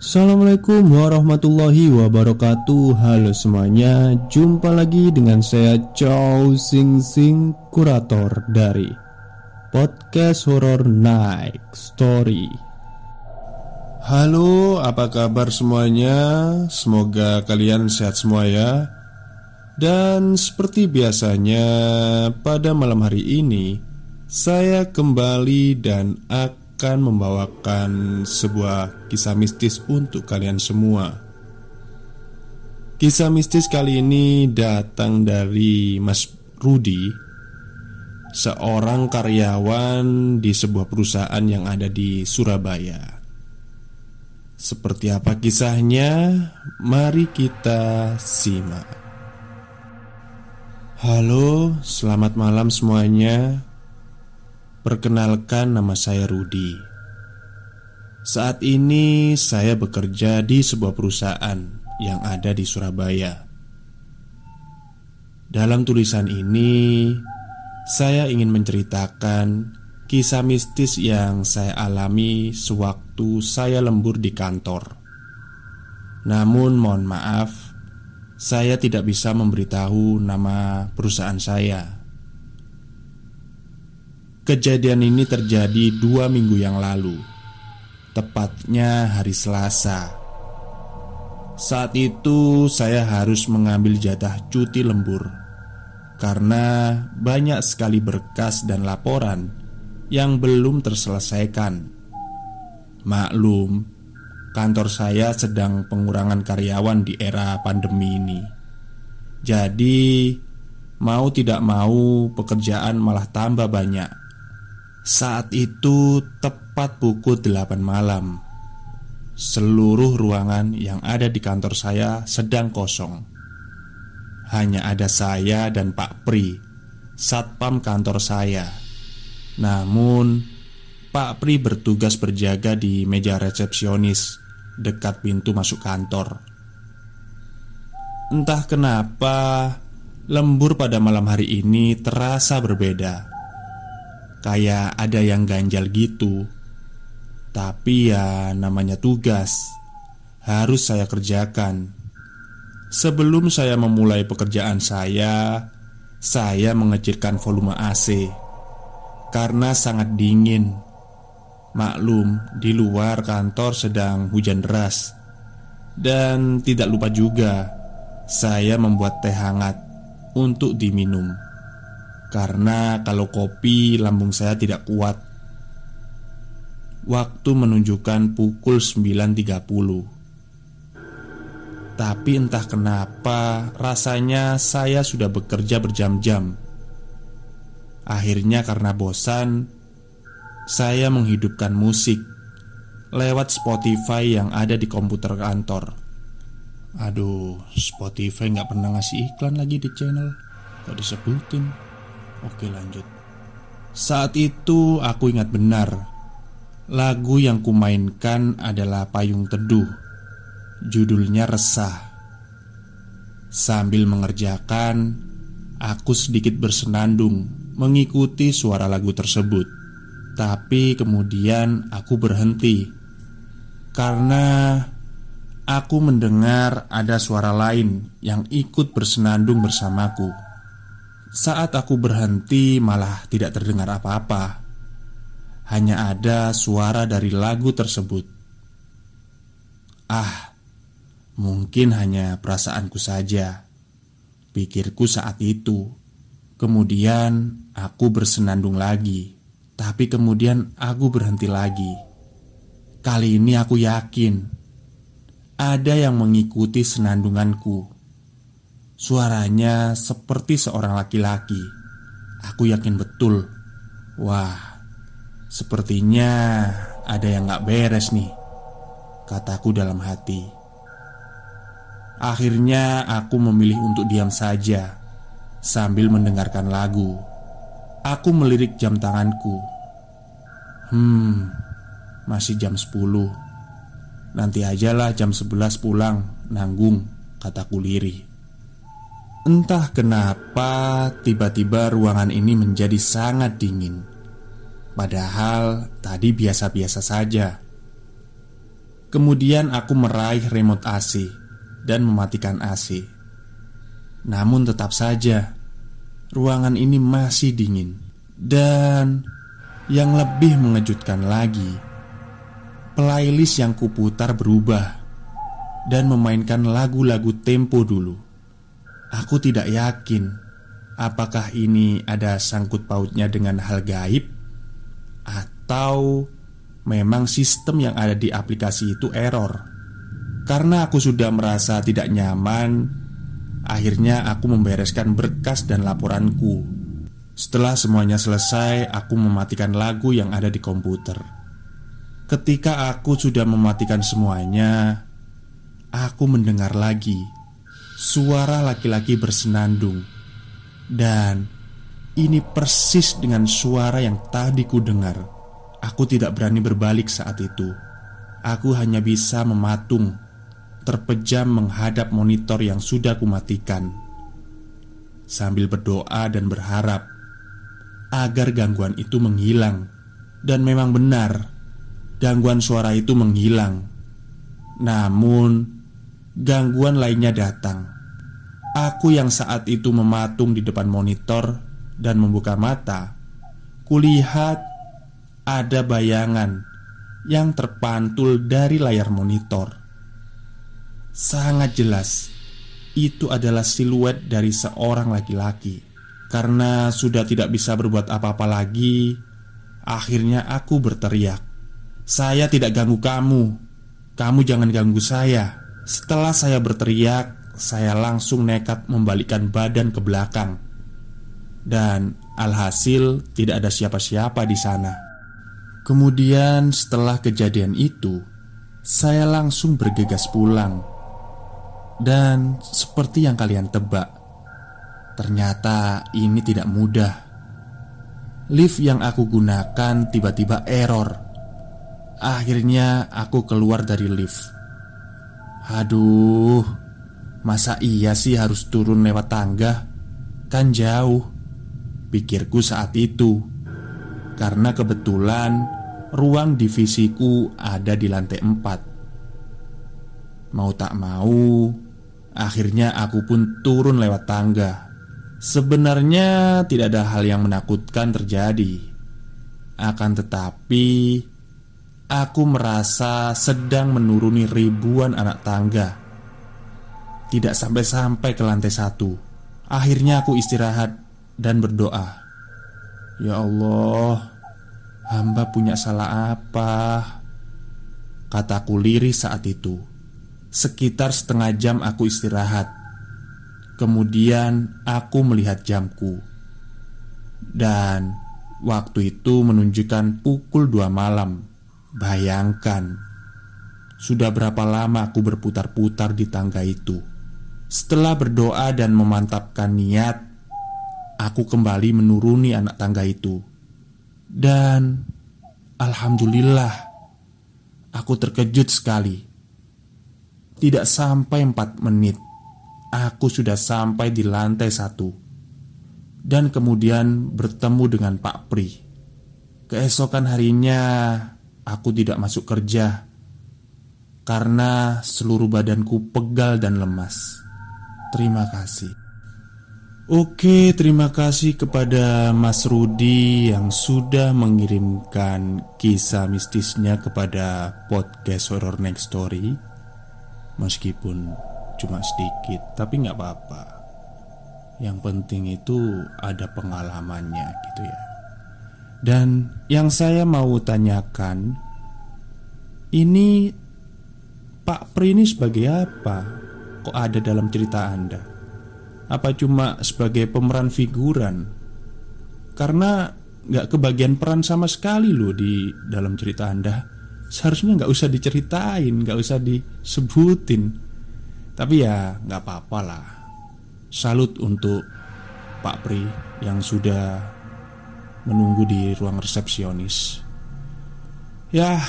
Assalamualaikum warahmatullahi wabarakatuh. Halo semuanya Jumpa lagi dengan saya Chow Sing Sing Kurator dari Podcast Horror Night Story. Halo apa kabar semuanya? Semoga kalian sehat semua ya. Dan seperti biasanya pada malam hari ini Saya kembali dan akan akan membawakan sebuah kisah mistis untuk kalian semua. Kisah mistis kali ini datang dari Mas Rudi, seorang karyawan di sebuah perusahaan yang ada di Surabaya. Seperti apa kisahnya? Mari kita simak. Halo, selamat malam semuanya. Perkenalkan nama saya Rudi. Saat ini saya bekerja di sebuah perusahaan yang ada di Surabaya. Dalam tulisan ini Saya ingin menceritakan kisah mistis yang saya alami sewaktu saya lembur di kantor. Namun mohon maaf Saya tidak bisa memberitahu nama perusahaan saya Kejadian ini terjadi dua minggu yang lalu. Tepatnya hari Selasa. Saat itu saya harus mengambil jatah cuti lembur Karena banyak sekali berkas dan laporan Yang belum terselesaikan. Maklum Kantor saya sedang pengurangan karyawan di era pandemi ini. Jadi Mau tidak mau pekerjaan malah tambah banyak saat itu tepat pukul 8 malam Seluruh ruangan yang ada di kantor saya sedang kosong. Hanya ada saya dan Pak Pri Satpam kantor saya. Namun Pak Pri bertugas berjaga di meja resepsionis Dekat pintu masuk kantor. Entah kenapa Lembur pada malam hari ini terasa berbeda Kayak ada yang ganjal gitu. Tapi ya namanya tugas. Harus saya kerjakan. Sebelum saya memulai pekerjaan saya Saya mengecilkan volume AC Karena sangat dingin. Maklum, di luar kantor sedang hujan deras. Dan tidak lupa juga Saya membuat teh hangat Untuk diminum karena kalau kopi lambung saya tidak kuat. Waktu menunjukkan pukul 9.30 Tapi entah kenapa rasanya saya sudah bekerja berjam-jam. Akhirnya karena bosan Saya menghidupkan musik Lewat Spotify yang ada di komputer kantor. Aduh, Spotify nggak pernah ngasih iklan lagi di channel. Kok disebutin Oke lanjut. Saat itu aku ingat benar Lagu yang kumainkan adalah Payung Teduh. Judulnya Resah. Sambil mengerjakan Aku sedikit bersenandung Mengikuti suara lagu tersebut. Tapi kemudian aku berhenti. Karena Aku mendengar ada suara lain yang ikut bersenandung bersamaku. Saat aku berhenti, malah tidak terdengar apa-apa. Hanya ada suara dari lagu tersebut. Ah, mungkin hanya perasaanku saja. Pikirku saat itu. Kemudian aku bersenandung lagi, tapi kemudian aku berhenti lagi. Kali ini aku yakin ada yang mengikuti senandunganku. Suaranya seperti seorang laki-laki. Aku yakin betul. Wah, sepertinya ada yang gak beres nih, kataku dalam hati. Akhirnya aku memilih untuk diam saja sambil mendengarkan lagu. Aku melirik jam tanganku. Hmm, masih jam 10 Nanti ajalah jam 11 pulang, nanggung, kataku lirih Entah kenapa tiba-tiba ruangan ini menjadi sangat dingin Padahal tadi biasa-biasa saja Kemudian aku meraih remote AC dan mematikan AC. Namun tetap saja ruangan ini masih dingin. Dan yang lebih mengejutkan lagi, playlist yang kuputar berubah dan memainkan lagu-lagu tempo dulu. Aku tidak yakin apakah ini ada sangkut pautnya dengan hal gaib atau memang sistem yang ada di aplikasi itu error. Karena aku sudah merasa tidak nyaman, akhirnya aku membereskan berkas dan laporanku. Setelah semuanya selesai, aku mematikan lagu yang ada di komputer. Ketika aku sudah mematikan semuanya, aku mendengar lagi suara laki-laki bersenandung, dan ini persis dengan suara yang tadi ku dengar. Aku tidak berani berbalik saat itu. Aku hanya bisa mematung, terpejam menghadap monitor yang sudah kumatikan, sambil berdoa dan berharap agar gangguan itu menghilang. Dan memang benar, gangguan suara itu menghilang. Namun, gangguan lainnya datang. Aku yang saat itu mematung di depan monitor dan membuka mata, kulihat ada bayangan yang terpantul dari layar monitor. Sangat jelas, itu adalah siluet dari seorang laki-laki. Karena sudah tidak bisa berbuat apa-apa lagi, akhirnya aku berteriak, "Saya tidak ganggu kamu. Kamu jangan ganggu saya." Setelah saya berteriak, saya langsung nekat membalikkan badan ke belakang, dan alhasil tidak ada siapa-siapa di sana. Kemudian setelah kejadian itu Saya langsung bergegas pulang. Dan seperti yang kalian tebak Ternyata ini tidak mudah. Lift yang aku gunakan tiba-tiba error. Akhirnya aku keluar dari lift Aduh Masa iya sih harus turun lewat tangga? Kan jauh Pikirku saat itu Karena kebetulan ruang divisiku ada di lantai empat. Mau tak mau, akhirnya aku pun turun lewat tangga. Sebenarnya tidak ada hal yang menakutkan terjadi, akan tetapi aku merasa sedang menuruni ribuan anak tangga. Tidak sampai-sampai ke lantai satu. Akhirnya aku istirahat dan berdoa, "Ya Allah, Hamba punya salah apa? Kataku lirih saat itu Sekitar setengah jam aku istirahat Kemudian aku melihat jamku Dan waktu itu menunjukkan pukul dua malam Bayangkan Sudah berapa lama aku berputar-putar di tangga itu? Setelah berdoa dan memantapkan niat Aku kembali menuruni anak tangga itu. Dan Alhamdulillah Aku terkejut sekali. Tidak sampai empat menit Aku sudah sampai di lantai satu. Dan kemudian bertemu dengan Pak Pri. Keesokan harinya Aku tidak masuk kerja Karena seluruh badanku pegal dan lemas Terima kasih Oke, terima kasih kepada Mas Rudi yang sudah mengirimkan kisah mistisnya kepada podcast Horror Next Story. Meskipun cuma sedikit, tapi nggak apa-apa. Yang penting itu ada pengalamannya gitu ya. Dan yang saya mau tanyakan, ini Pak Pri ini sebagai apa? Kok ada dalam cerita Anda? Apa cuma sebagai pemeran figuran? Karena nggak kebagian peran sama sekali loh di dalam cerita Anda Seharusnya nggak usah diceritain, nggak usah disebutin Tapi ya nggak apa-apa lah Salut untuk Pak Pri yang sudah menunggu di ruang resepsionis Ya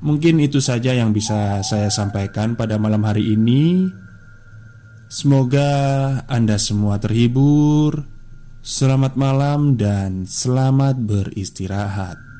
mungkin itu saja yang bisa saya sampaikan pada malam hari ini Semoga Anda semua terhibur. Selamat malam dan selamat beristirahat.